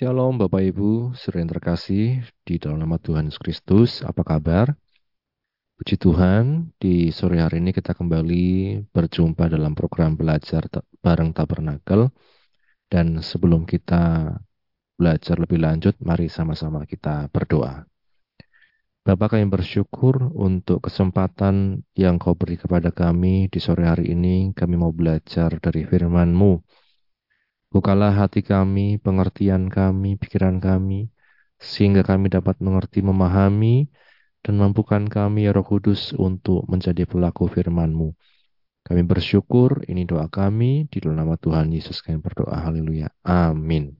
Shalom Bapak Ibu, yang terkasih di dalam nama Tuhan Yesus Kristus, apa kabar? Puji Tuhan, di sore hari ini kita kembali berjumpa dalam program belajar bareng Tabernakel. Dan sebelum kita belajar lebih lanjut, mari sama-sama kita berdoa. Bapak kami bersyukur untuk kesempatan yang kau beri kepada kami di sore hari ini. Kami mau belajar dari firman-Mu Bukalah hati kami, pengertian kami, pikiran kami, sehingga kami dapat mengerti, memahami, dan mampukan kami, ya Roh Kudus, untuk menjadi pelaku firman-Mu. Kami bersyukur, ini doa kami, di dalam nama Tuhan Yesus kami berdoa, haleluya, amin.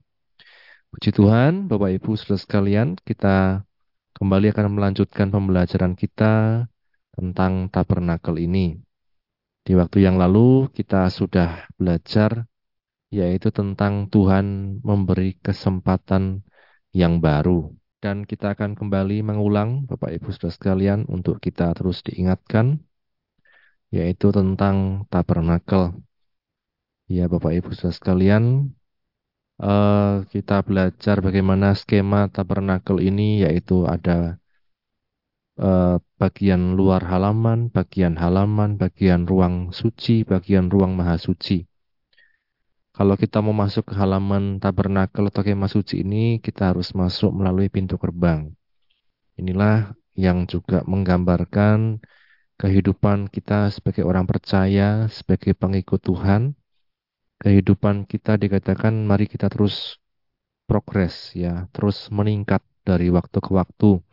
Puji Tuhan, Bapak Ibu, saudara sekalian, kita kembali akan melanjutkan pembelajaran kita tentang tabernakel ini. Di waktu yang lalu kita sudah belajar yaitu tentang Tuhan memberi kesempatan yang baru. Dan kita akan kembali mengulang, Bapak Ibu Saudara sekalian, untuk kita terus diingatkan, yaitu tentang tabernakel. Ya, Bapak Ibu Saudara sekalian, uh, kita belajar bagaimana skema tabernakel ini, yaitu ada uh, bagian luar halaman, bagian halaman, bagian ruang suci, bagian ruang maha suci. Kalau kita mau masuk ke halaman tabernakel atau kemah suci ini, kita harus masuk melalui pintu gerbang. Inilah yang juga menggambarkan kehidupan kita sebagai orang percaya, sebagai pengikut Tuhan. Kehidupan kita dikatakan mari kita terus progres ya, terus meningkat dari waktu ke waktu.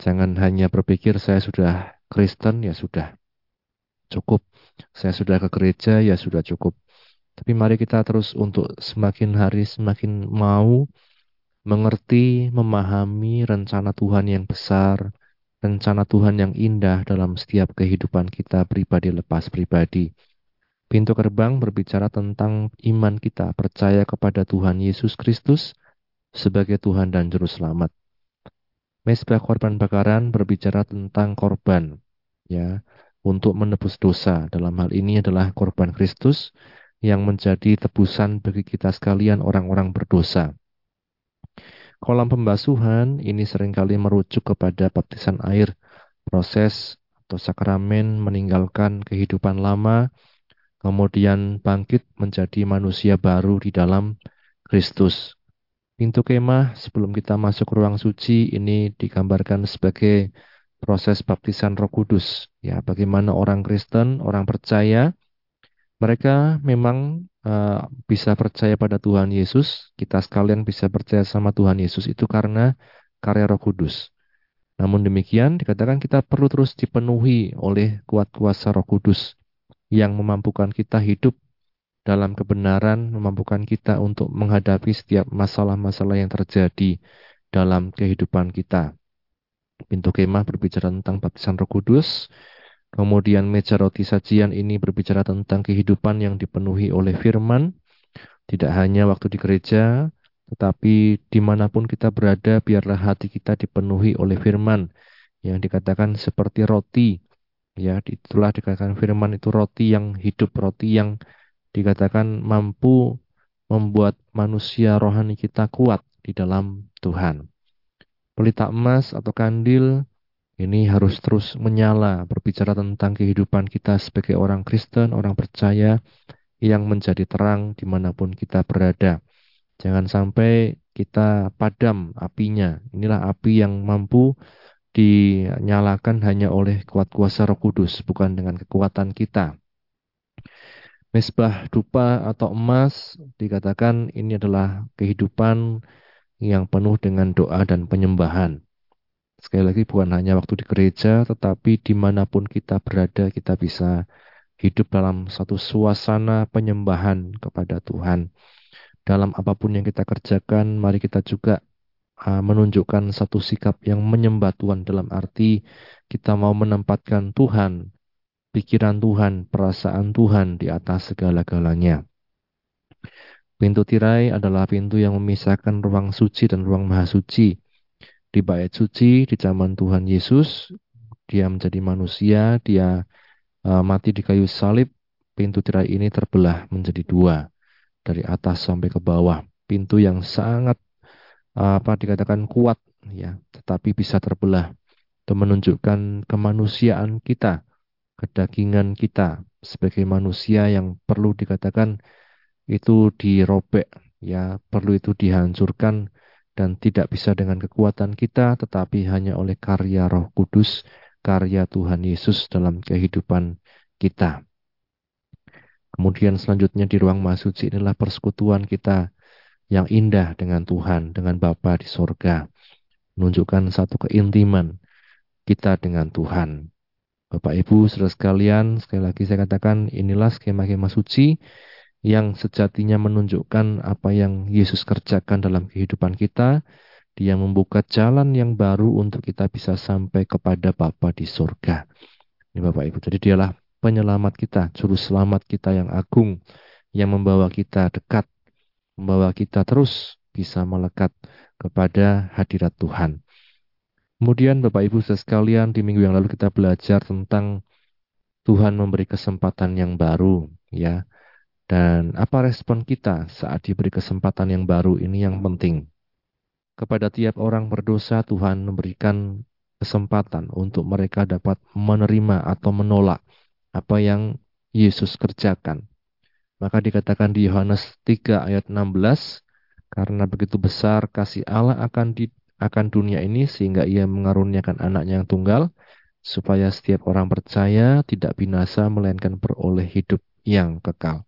Jangan hanya berpikir saya sudah Kristen ya sudah cukup. Saya sudah ke gereja ya sudah cukup. Tapi mari kita terus untuk semakin hari semakin mau mengerti, memahami rencana Tuhan yang besar, rencana Tuhan yang indah dalam setiap kehidupan kita pribadi lepas pribadi. Pintu gerbang berbicara tentang iman kita, percaya kepada Tuhan Yesus Kristus sebagai Tuhan dan Juru Selamat. Mesbah korban bakaran berbicara tentang korban, ya, untuk menebus dosa. Dalam hal ini adalah korban Kristus yang menjadi tebusan bagi kita sekalian orang-orang berdosa. Kolam pembasuhan ini sering kali merujuk kepada baptisan air, proses atau sakramen meninggalkan kehidupan lama, kemudian bangkit menjadi manusia baru di dalam Kristus. Pintu kemah sebelum kita masuk ruang suci ini digambarkan sebagai proses baptisan Roh Kudus. Ya, bagaimana orang Kristen, orang percaya mereka memang uh, bisa percaya pada Tuhan Yesus, kita sekalian bisa percaya sama Tuhan Yesus itu karena karya Roh Kudus. Namun demikian, dikatakan kita perlu terus dipenuhi oleh kuat kuasa Roh Kudus yang memampukan kita hidup dalam kebenaran, memampukan kita untuk menghadapi setiap masalah-masalah yang terjadi dalam kehidupan kita. Pintu kemah berbicara tentang baptisan Roh Kudus, Kemudian meja roti sajian ini berbicara tentang kehidupan yang dipenuhi oleh firman. Tidak hanya waktu di gereja, tetapi di mana pun kita berada, biarlah hati kita dipenuhi oleh firman. Yang dikatakan seperti roti. Ya, itulah dikatakan firman itu roti yang hidup, roti yang dikatakan mampu membuat manusia rohani kita kuat di dalam Tuhan. Pelita emas atau kandil ini harus terus menyala, berbicara tentang kehidupan kita sebagai orang Kristen, orang percaya, yang menjadi terang di mana pun kita berada. Jangan sampai kita padam apinya. Inilah api yang mampu dinyalakan hanya oleh kuat kuasa roh kudus, bukan dengan kekuatan kita. Mesbah dupa atau emas dikatakan ini adalah kehidupan yang penuh dengan doa dan penyembahan. Sekali lagi bukan hanya waktu di gereja, tetapi di mana pun kita berada, kita bisa hidup dalam satu suasana penyembahan kepada Tuhan. Dalam apa pun yang kita kerjakan, mari kita juga uh, menunjukkan satu sikap yang menyembah Tuhan dalam arti kita mau menempatkan Tuhan, pikiran Tuhan, perasaan Tuhan di atas segala-galanya. Pintu tirai adalah pintu yang memisahkan ruang suci dan ruang maha suci di bait suci di zaman Tuhan Yesus dia menjadi manusia dia uh, mati di kayu salib pintu tirai ini terbelah menjadi dua dari atas sampai ke bawah pintu yang sangat apa dikatakan kuat ya, tetapi bisa terbelah. Itu menunjukkan kemanusiaan kita, kedagingan kita sebagai manusia yang perlu dikatakan itu dirobek ya, perlu itu dihancurkan dan tidak bisa dengan kekuatan kita tetapi hanya oleh karya Roh Kudus, karya Tuhan Yesus dalam kehidupan kita. Kemudian selanjutnya di ruang masuci inilah persekutuan kita yang indah dengan Tuhan, dengan Bapa di sorga. Menunjukkan satu keintiman kita dengan Tuhan. Bapak Ibu, saudara sekalian, sekali lagi saya katakan inilah skema-skema suci yang sejatinya menunjukkan apa yang Yesus kerjakan dalam kehidupan kita. Dia membuka jalan yang baru untuk kita bisa sampai kepada Bapa di surga. Ini Bapak Ibu, jadi dialah penyelamat kita, juru selamat kita yang agung, yang membawa kita dekat membawa kita terus bisa melekat kepada hadirat Tuhan. Kemudian Bapak Ibu sekalian di minggu yang lalu kita belajar tentang Tuhan memberi kesempatan yang baru ya. Dan apa respon kita saat diberi kesempatan yang baru ini yang penting. Kepada tiap orang berdosa Tuhan memberikan kesempatan untuk mereka dapat menerima atau menolak apa yang Yesus kerjakan. Maka dikatakan di Yohanes 3 ayat 16, karena begitu besar kasih Allah akan di, akan dunia ini sehingga ia mengaruniakan anaknya yang tunggal supaya setiap orang percaya tidak binasa melainkan beroleh hidup yang kekal.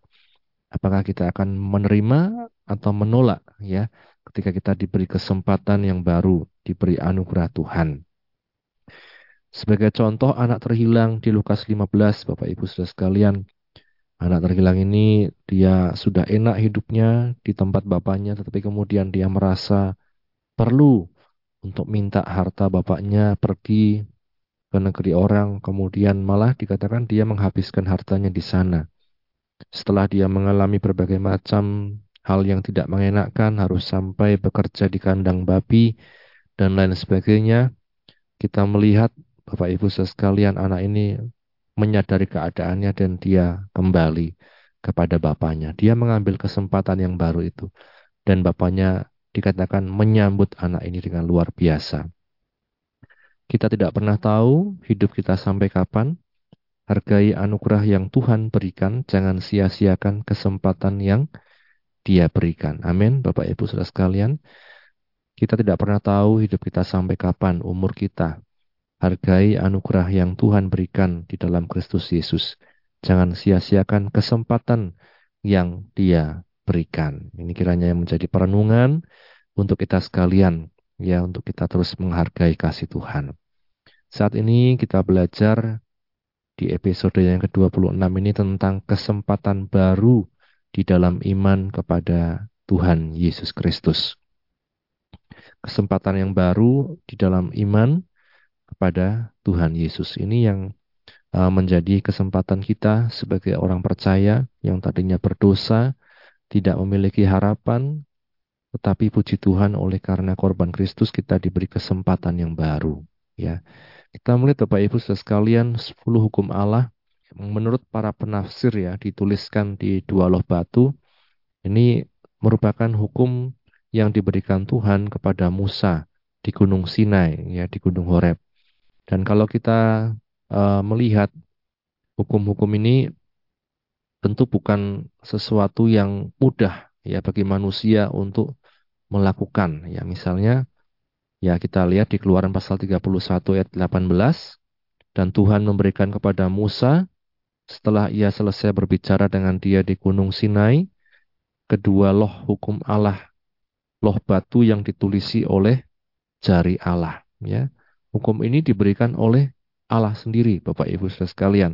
Apakah kita akan menerima atau menolak ya ketika kita diberi kesempatan yang baru, diberi anugerah Tuhan. Sebagai contoh anak terhilang di Lukas 15 Bapak Ibu Saudara sekalian, Anak terhilang ini dia sudah enak hidupnya di tempat bapaknya tetapi kemudian dia merasa perlu untuk minta harta bapaknya pergi ke negeri orang kemudian malah dikatakan dia menghabiskan hartanya di sana. Setelah dia mengalami berbagai macam hal yang tidak mengenakkan harus sampai bekerja di kandang babi dan lain sebagainya kita melihat Bapak Ibu sekalian anak ini menyadari keadaannya dan dia kembali kepada bapaknya. Dia mengambil kesempatan yang baru itu. Dan bapaknya dikatakan menyambut anak ini dengan luar biasa. Kita tidak pernah tahu hidup kita sampai kapan. Hargai anugerah yang Tuhan berikan, jangan sia-siakan kesempatan yang dia berikan. Amin, Bapak Ibu Saudara sekalian. Kita tidak pernah tahu hidup kita sampai kapan, umur kita, Hargai anugerah yang Tuhan berikan di dalam Kristus Yesus. Jangan sia-siakan kesempatan yang dia berikan. Ini kiranya yang menjadi perenungan untuk kita sekalian, ya untuk kita terus menghargai kasih Tuhan. Saat ini kita belajar di episode yang ke-26 ini tentang kesempatan baru di dalam iman kepada Tuhan Yesus Kristus. Kesempatan yang baru di dalam iman kepada Tuhan Yesus. Ini yang uh, menjadi kesempatan kita sebagai orang percaya yang tadinya berdosa, tidak memiliki harapan, tetapi puji Tuhan oleh karena korban Kristus kita diberi kesempatan yang baru. Ya, kita melihat Bapak Ibu sekalian 10 hukum Allah menurut para penafsir ya dituliskan di dua loh batu. Ini merupakan hukum yang diberikan Tuhan kepada Musa di Gunung Sinai ya di Gunung Horeb. Dan kalau kita uh, melihat hukum-hukum ini tentu bukan sesuatu yang mudah ya bagi manusia untuk melakukan ya misalnya ya kita lihat di Keluaran pasal 31 ayat 18 dan Tuhan memberikan kepada Musa setelah ia selesai berbicara dengan dia di Gunung Sinai kedua loh hukum Allah loh batu yang ditulisi oleh jari Allah ya Hukum ini diberikan oleh Allah sendiri, Bapak Ibu saudara sekalian.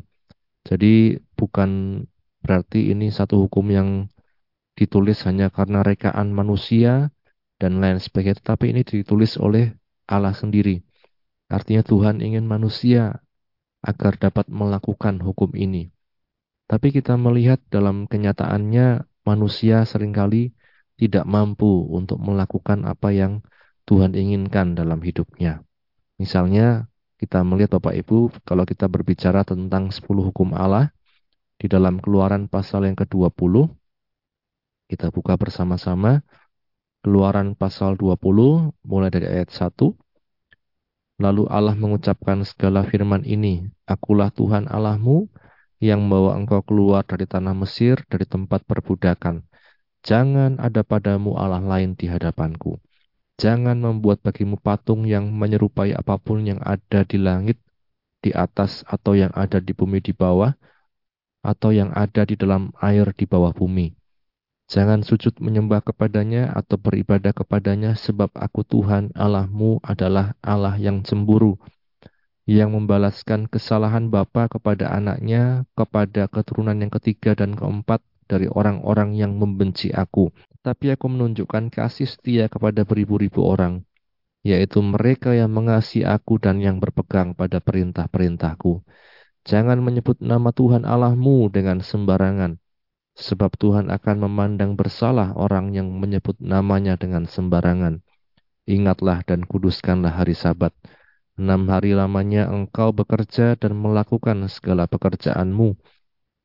Jadi bukan berarti ini satu hukum yang ditulis hanya karena rekaan manusia dan lain sebagainya, tetapi ini ditulis oleh Allah sendiri. Artinya Tuhan ingin manusia agar dapat melakukan hukum ini. Tapi kita melihat dalam kenyataannya manusia sering kali tidak mampu untuk melakukan apa yang Tuhan inginkan dalam hidupnya. Misalnya kita melihat Bapak Ibu kalau kita berbicara tentang 10 hukum Allah di dalam keluaran pasal yang ke-20 kita buka bersama-sama Keluaran pasal 20 mulai dari ayat 1. Lalu Allah mengucapkan segala firman ini, Akulah Tuhan Allahmu yang membawa engkau keluar dari tanah Mesir, dari tempat perbudakan. Jangan ada padamu Allah lain di hadapanku. Jangan membuat bagimu patung yang menyerupai apa pun yang ada di langit, di atas, atau yang ada di bumi di bawah, atau yang ada di dalam air di bawah bumi Jangan sujud menyembah kepadanya atau beribadah kepadanya sebab aku Tuhan Allahmu adalah Allah yang cemburu yang membalaskan kesalahan bapa kepada anaknya kepada keturunan yang ketiga dan keempat dari orang-orang yang membenci aku. Tapi aku menunjukkan kasih setia kepada beribu-ribu orang, yaitu mereka yang mengasihi aku dan yang berpegang pada perintah-perintahku. Jangan menyebut nama Tuhan Allahmu dengan sembarangan, Sebab Tuhan akan memandang bersalah orang yang menyebut namanya dengan sembarangan. Ingatlah dan kuduskanlah hari sabat. Enam hari lamanya engkau bekerja dan melakukan segala pekerjaanmu.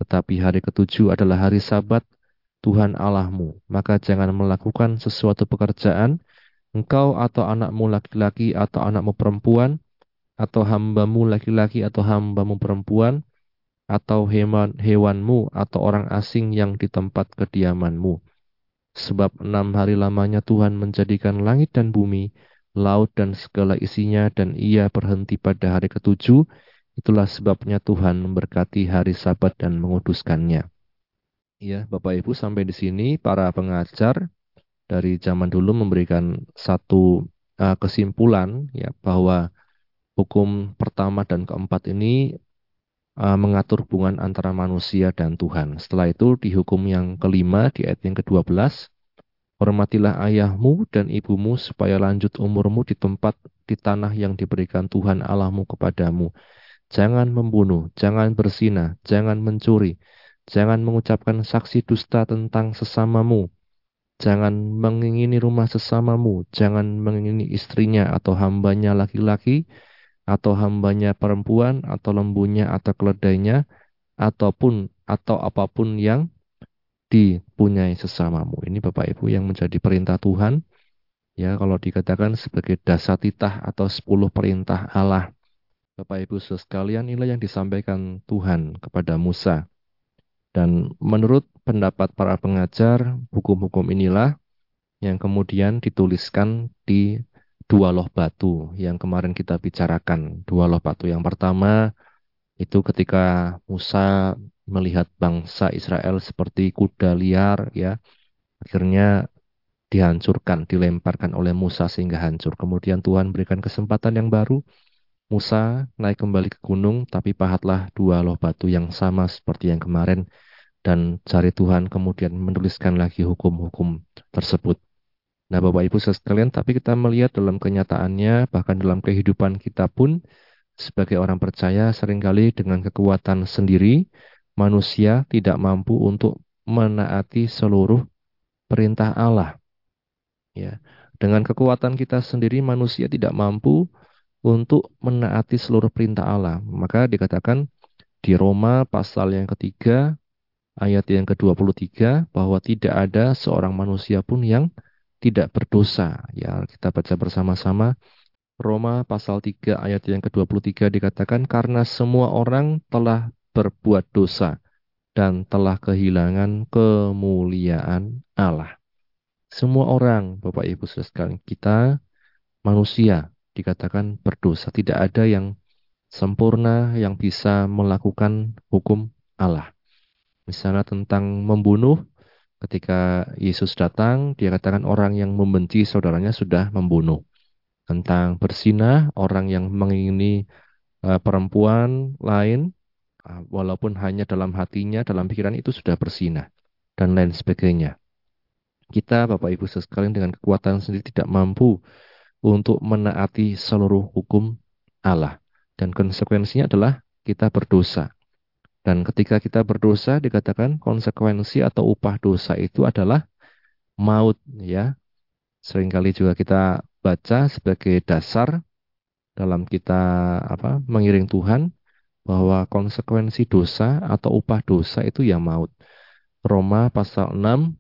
Tetapi hari ketujuh adalah hari sabat Tuhan Allahmu. Maka jangan melakukan sesuatu pekerjaan, engkau atau anakmu laki-laki atau anakmu perempuan, atau hambamu laki-laki atau hambamu perempuan, atau hewan hewanmu atau orang asing yang di tempat kediamanmu. Sebab enam hari lamanya Tuhan menjadikan langit dan bumi, laut dan segala isinya, dan ia berhenti pada hari ketujuh. Itulah sebabnya Tuhan memberkati hari sabat dan menguduskannya. Ya, Bapak Ibu sampai di sini para pengajar dari zaman dulu memberikan satu uh, kesimpulan ya bahwa hukum pertama dan keempat ini uh, mengatur hubungan antara manusia dan Tuhan. Setelah itu di hukum yang kelima di ayat yang ke-12, hormatilah ayahmu dan ibumu supaya lanjut umurmu di tempat di tanah yang diberikan Tuhan Allahmu kepadamu. Jangan membunuh, jangan bersina, jangan mencuri, jangan mengucapkan saksi dusta tentang sesamamu, jangan mengingini rumah sesamamu, jangan mengingini istrinya atau hambanya laki-laki, atau hambanya perempuan atau lembunya atau keledainya ataupun atau apa pun yang dipunyai sesamamu. Ini Bapak Ibu yang menjadi perintah Tuhan. Ya, kalau dikatakan sebagai dasar titah atau sepuluh perintah Allah. Bapak Ibu sekalian, inilah yang disampaikan Tuhan kepada Musa. Dan menurut pendapat para pengajar, hukum-hukum inilah yang kemudian dituliskan di dua loh batu yang kemarin kita bicarakan. Dua loh batu yang pertama itu ketika Musa melihat bangsa Israel seperti kuda liar ya akhirnya dihancurkan, dilemparkan oleh Musa sehingga hancur. Kemudian Tuhan berikan kesempatan yang baru. Musa naik kembali ke gunung, tapi pahatlah dua loh batu yang sama seperti yang kemarin. Dan cari Tuhan kemudian menuliskan lagi hukum-hukum tersebut. Nah, Bapak Ibu sekalian, tapi kita melihat dalam kenyataannya, bahkan dalam kehidupan kita pun, sebagai orang percaya, sering kali dengan kekuatan sendiri, manusia tidak mampu untuk menaati seluruh perintah Allah. Ya, dengan kekuatan kita sendiri, manusia tidak mampu untuk menaati seluruh perintah Allah. Maka dikatakan di Roma pasal yang ketiga, ayat yang ke-23, bahwa tidak ada seorang manusia pun yang tidak berdosa. Ya, kita baca bersama-sama. Roma pasal 3 ayat yang ke-23 dikatakan karena semua orang telah berbuat dosa dan telah kehilangan kemuliaan Allah. Semua orang, Bapak Ibu sekalian, kita manusia dikatakan berdosa. Tidak ada yang sempurna yang bisa melakukan hukum Allah. Misalnya tentang membunuh, Ketika Yesus datang, dia katakan orang yang membenci saudaranya sudah membunuh. Tentang bersinah, orang yang mengingini uh, perempuan lain, uh, walaupun hanya dalam hatinya, dalam pikiran itu sudah bersinah. Dan lain sebagainya. Kita, Bapak Ibu sekalian, dengan kekuatan sendiri tidak mampu untuk menaati seluruh hukum Allah. Dan konsekuensinya adalah kita berdosa. Dan ketika kita berdosa dikatakan konsekuensi atau upah dosa itu adalah maut ya. Seringkali juga kita baca sebagai dasar dalam kita apa mengiring Tuhan bahwa konsekuensi dosa atau upah dosa itu ya maut. Roma pasal 6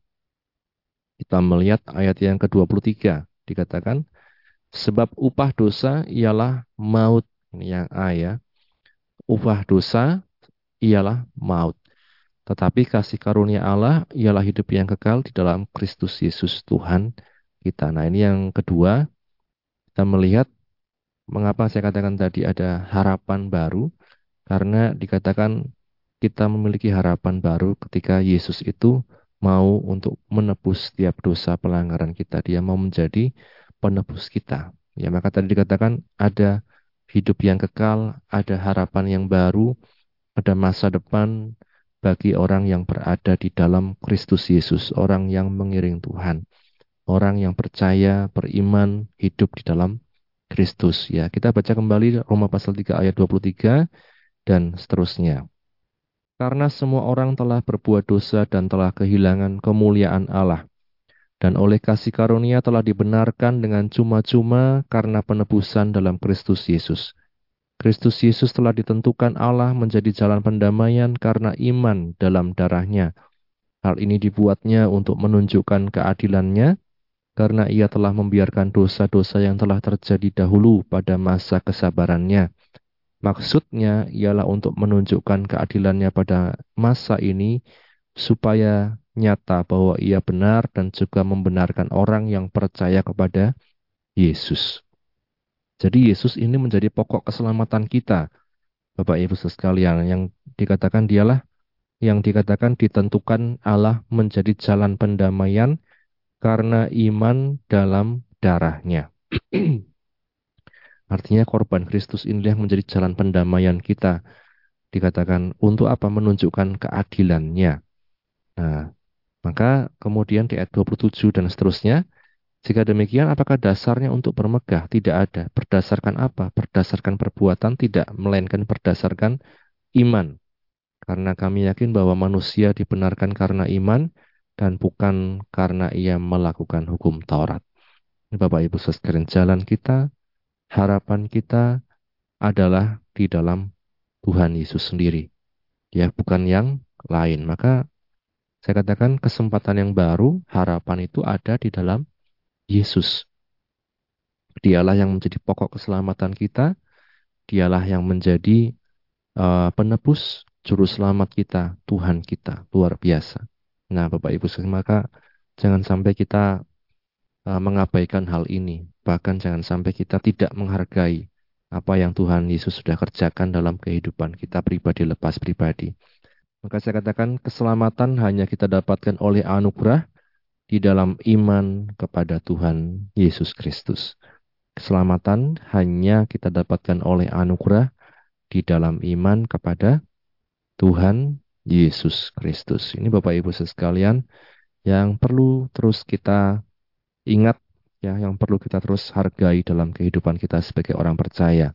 Kita melihat ayat yang ke-23 dikatakan sebab upah dosa ialah maut. Yang A ya. Upah dosa ialah maut. Tetapi kasih karunia Allah ialah hidup yang kekal di dalam Kristus Yesus Tuhan kita. Nah ini yang kedua, kita melihat mengapa saya katakan tadi ada harapan baru. Karena dikatakan kita memiliki harapan baru ketika Yesus itu mau untuk menebus setiap dosa pelanggaran kita. Dia mau menjadi penebus kita. Ya, maka tadi dikatakan ada hidup yang kekal, ada harapan yang baru, ada masa depan bagi orang yang berada di dalam Kristus Yesus, orang yang mengiring Tuhan, orang yang percaya, beriman, hidup di dalam Kristus. Ya, kita baca kembali Roma pasal 3 ayat 23 dan seterusnya. Karena semua orang telah berbuat dosa dan telah kehilangan kemuliaan Allah. Dan oleh kasih karunia telah dibenarkan dengan cuma-cuma karena penebusan dalam Kristus Yesus. Kristus Yesus telah ditentukan Allah menjadi jalan pendamaian karena iman dalam darahnya. Hal ini dibuatnya untuk menunjukkan keadilannya, karena ia telah membiarkan dosa-dosa yang telah terjadi dahulu pada masa kesabarannya Maksudnya ialah untuk menunjukkan keadilannya pada masa ini supaya nyata bahwa ia benar dan juga membenarkan orang yang percaya kepada Yesus. Jadi Yesus ini menjadi pokok keselamatan kita. Bapak Ibu sekalian yang dikatakan dialah yang dikatakan ditentukan Allah menjadi jalan pendamaian karena iman dalam darahnya. Artinya korban Kristus inilah yang menjadi jalan pendamaian kita. Dikatakan untuk apa? Menunjukkan keadilannya. Nah, maka kemudian di ayat 27 dan seterusnya, jika demikian apakah dasarnya untuk bermegah? Tidak ada. Berdasarkan apa? Berdasarkan perbuatan tidak, melainkan berdasarkan iman. Karena kami yakin bahwa manusia dibenarkan karena iman dan bukan karena ia melakukan hukum Taurat. Bapak Ibu sekalian jalan kita harapan kita adalah di dalam Tuhan Yesus sendiri. Ya, bukan yang lain. Maka saya katakan kesempatan yang baru, harapan itu ada di dalam Yesus. Dialah yang menjadi pokok keselamatan kita. Dialah yang menjadi uh, penebus juru selamat kita, Tuhan kita, luar biasa. Nah, Bapak Ibu, maka jangan sampai kita uh, mengabaikan hal ini. Bahkan jangan sampai kita tidak menghargai apa yang Tuhan Yesus sudah kerjakan dalam kehidupan kita pribadi lepas pribadi. Maka saya katakan keselamatan hanya kita dapatkan oleh anugerah di dalam iman kepada Tuhan Yesus Kristus. Keselamatan hanya kita dapatkan oleh anugerah di dalam iman kepada Tuhan Yesus Kristus. Ini Bapak Ibu sekalian yang perlu terus kita ingat ya yang perlu kita terus hargai dalam kehidupan kita sebagai orang percaya.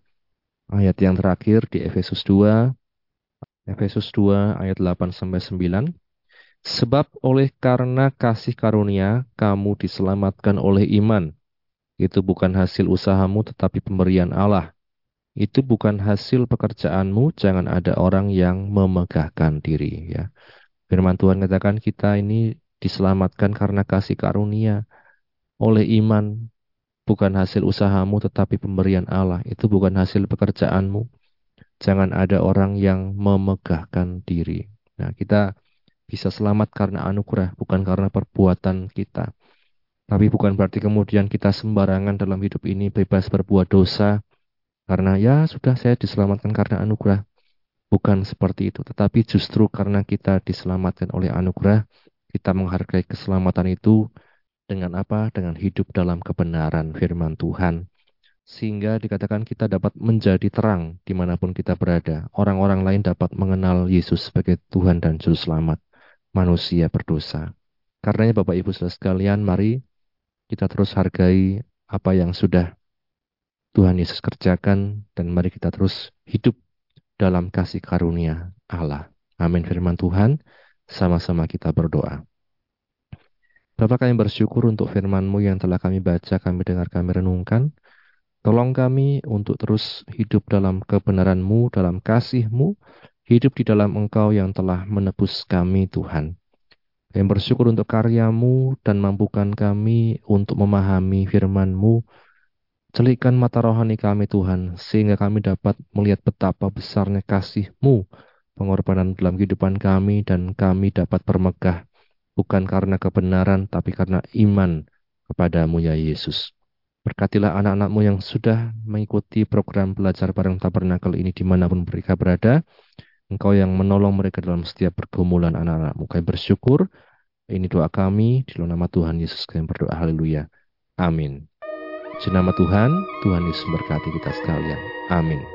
Ayat yang terakhir di Efesus 2 Efesus 2 ayat 8 sampai 9 Sebab oleh karena kasih karunia kamu diselamatkan oleh iman. Itu bukan hasil usahamu tetapi pemberian Allah. Itu bukan hasil pekerjaanmu, jangan ada orang yang memegahkan diri ya. Firman Tuhan katakan kita ini diselamatkan karena kasih karunia oleh iman bukan hasil usahamu tetapi pemberian Allah. Itu bukan hasil pekerjaanmu. Jangan ada orang yang memegahkan diri. Nah, kita bisa selamat karena anugerah, bukan karena perbuatan kita. Tapi bukan berarti kemudian kita sembarangan dalam hidup ini bebas berbuat dosa. Karena ya sudah saya diselamatkan karena anugerah. Bukan seperti itu. Tetapi justru karena kita diselamatkan oleh anugerah, kita menghargai keselamatan itu dengan apa? Dengan hidup dalam kebenaran firman Tuhan. Sehingga dikatakan kita dapat menjadi terang di mana pun kita berada. Orang-orang lain dapat mengenal Yesus sebagai Tuhan dan Juru Selamat. Manusia berdosa. Karenanya Bapak Ibu saudara sekalian, mari kita terus hargai apa yang sudah Tuhan Yesus kerjakan dan mari kita terus hidup dalam kasih karunia Allah. Amin firman Tuhan. Sama-sama kita berdoa. Bapak kami bersyukur untuk firman-Mu yang telah kami baca, kami dengar, kami renungkan. Tolong kami untuk terus hidup dalam kebenaran-Mu, dalam kasih-Mu, hidup di dalam Engkau yang telah menebus kami Tuhan. Kami bersyukur untuk karyamu dan mampukan kami untuk memahami firman-Mu. Celikan mata rohani kami Tuhan, sehingga kami dapat melihat betapa besarnya kasih-Mu, pengorbanan dalam kehidupan kami, dan kami dapat bermegah, bukan karena kebenaran, tapi karena iman kepadamu ya Yesus. Berkatilah anak-anakmu yang sudah mengikuti program belajar bareng tabernakel ini di mana pun mereka berada. Engkau yang menolong mereka dalam setiap pergumulan anak-anakmu. Kami bersyukur. Ini doa kami di dalam nama Tuhan Yesus kami berdoa. Haleluya. Amin. Di nama Tuhan, Tuhan Yesus berkati kita sekalian. Amin.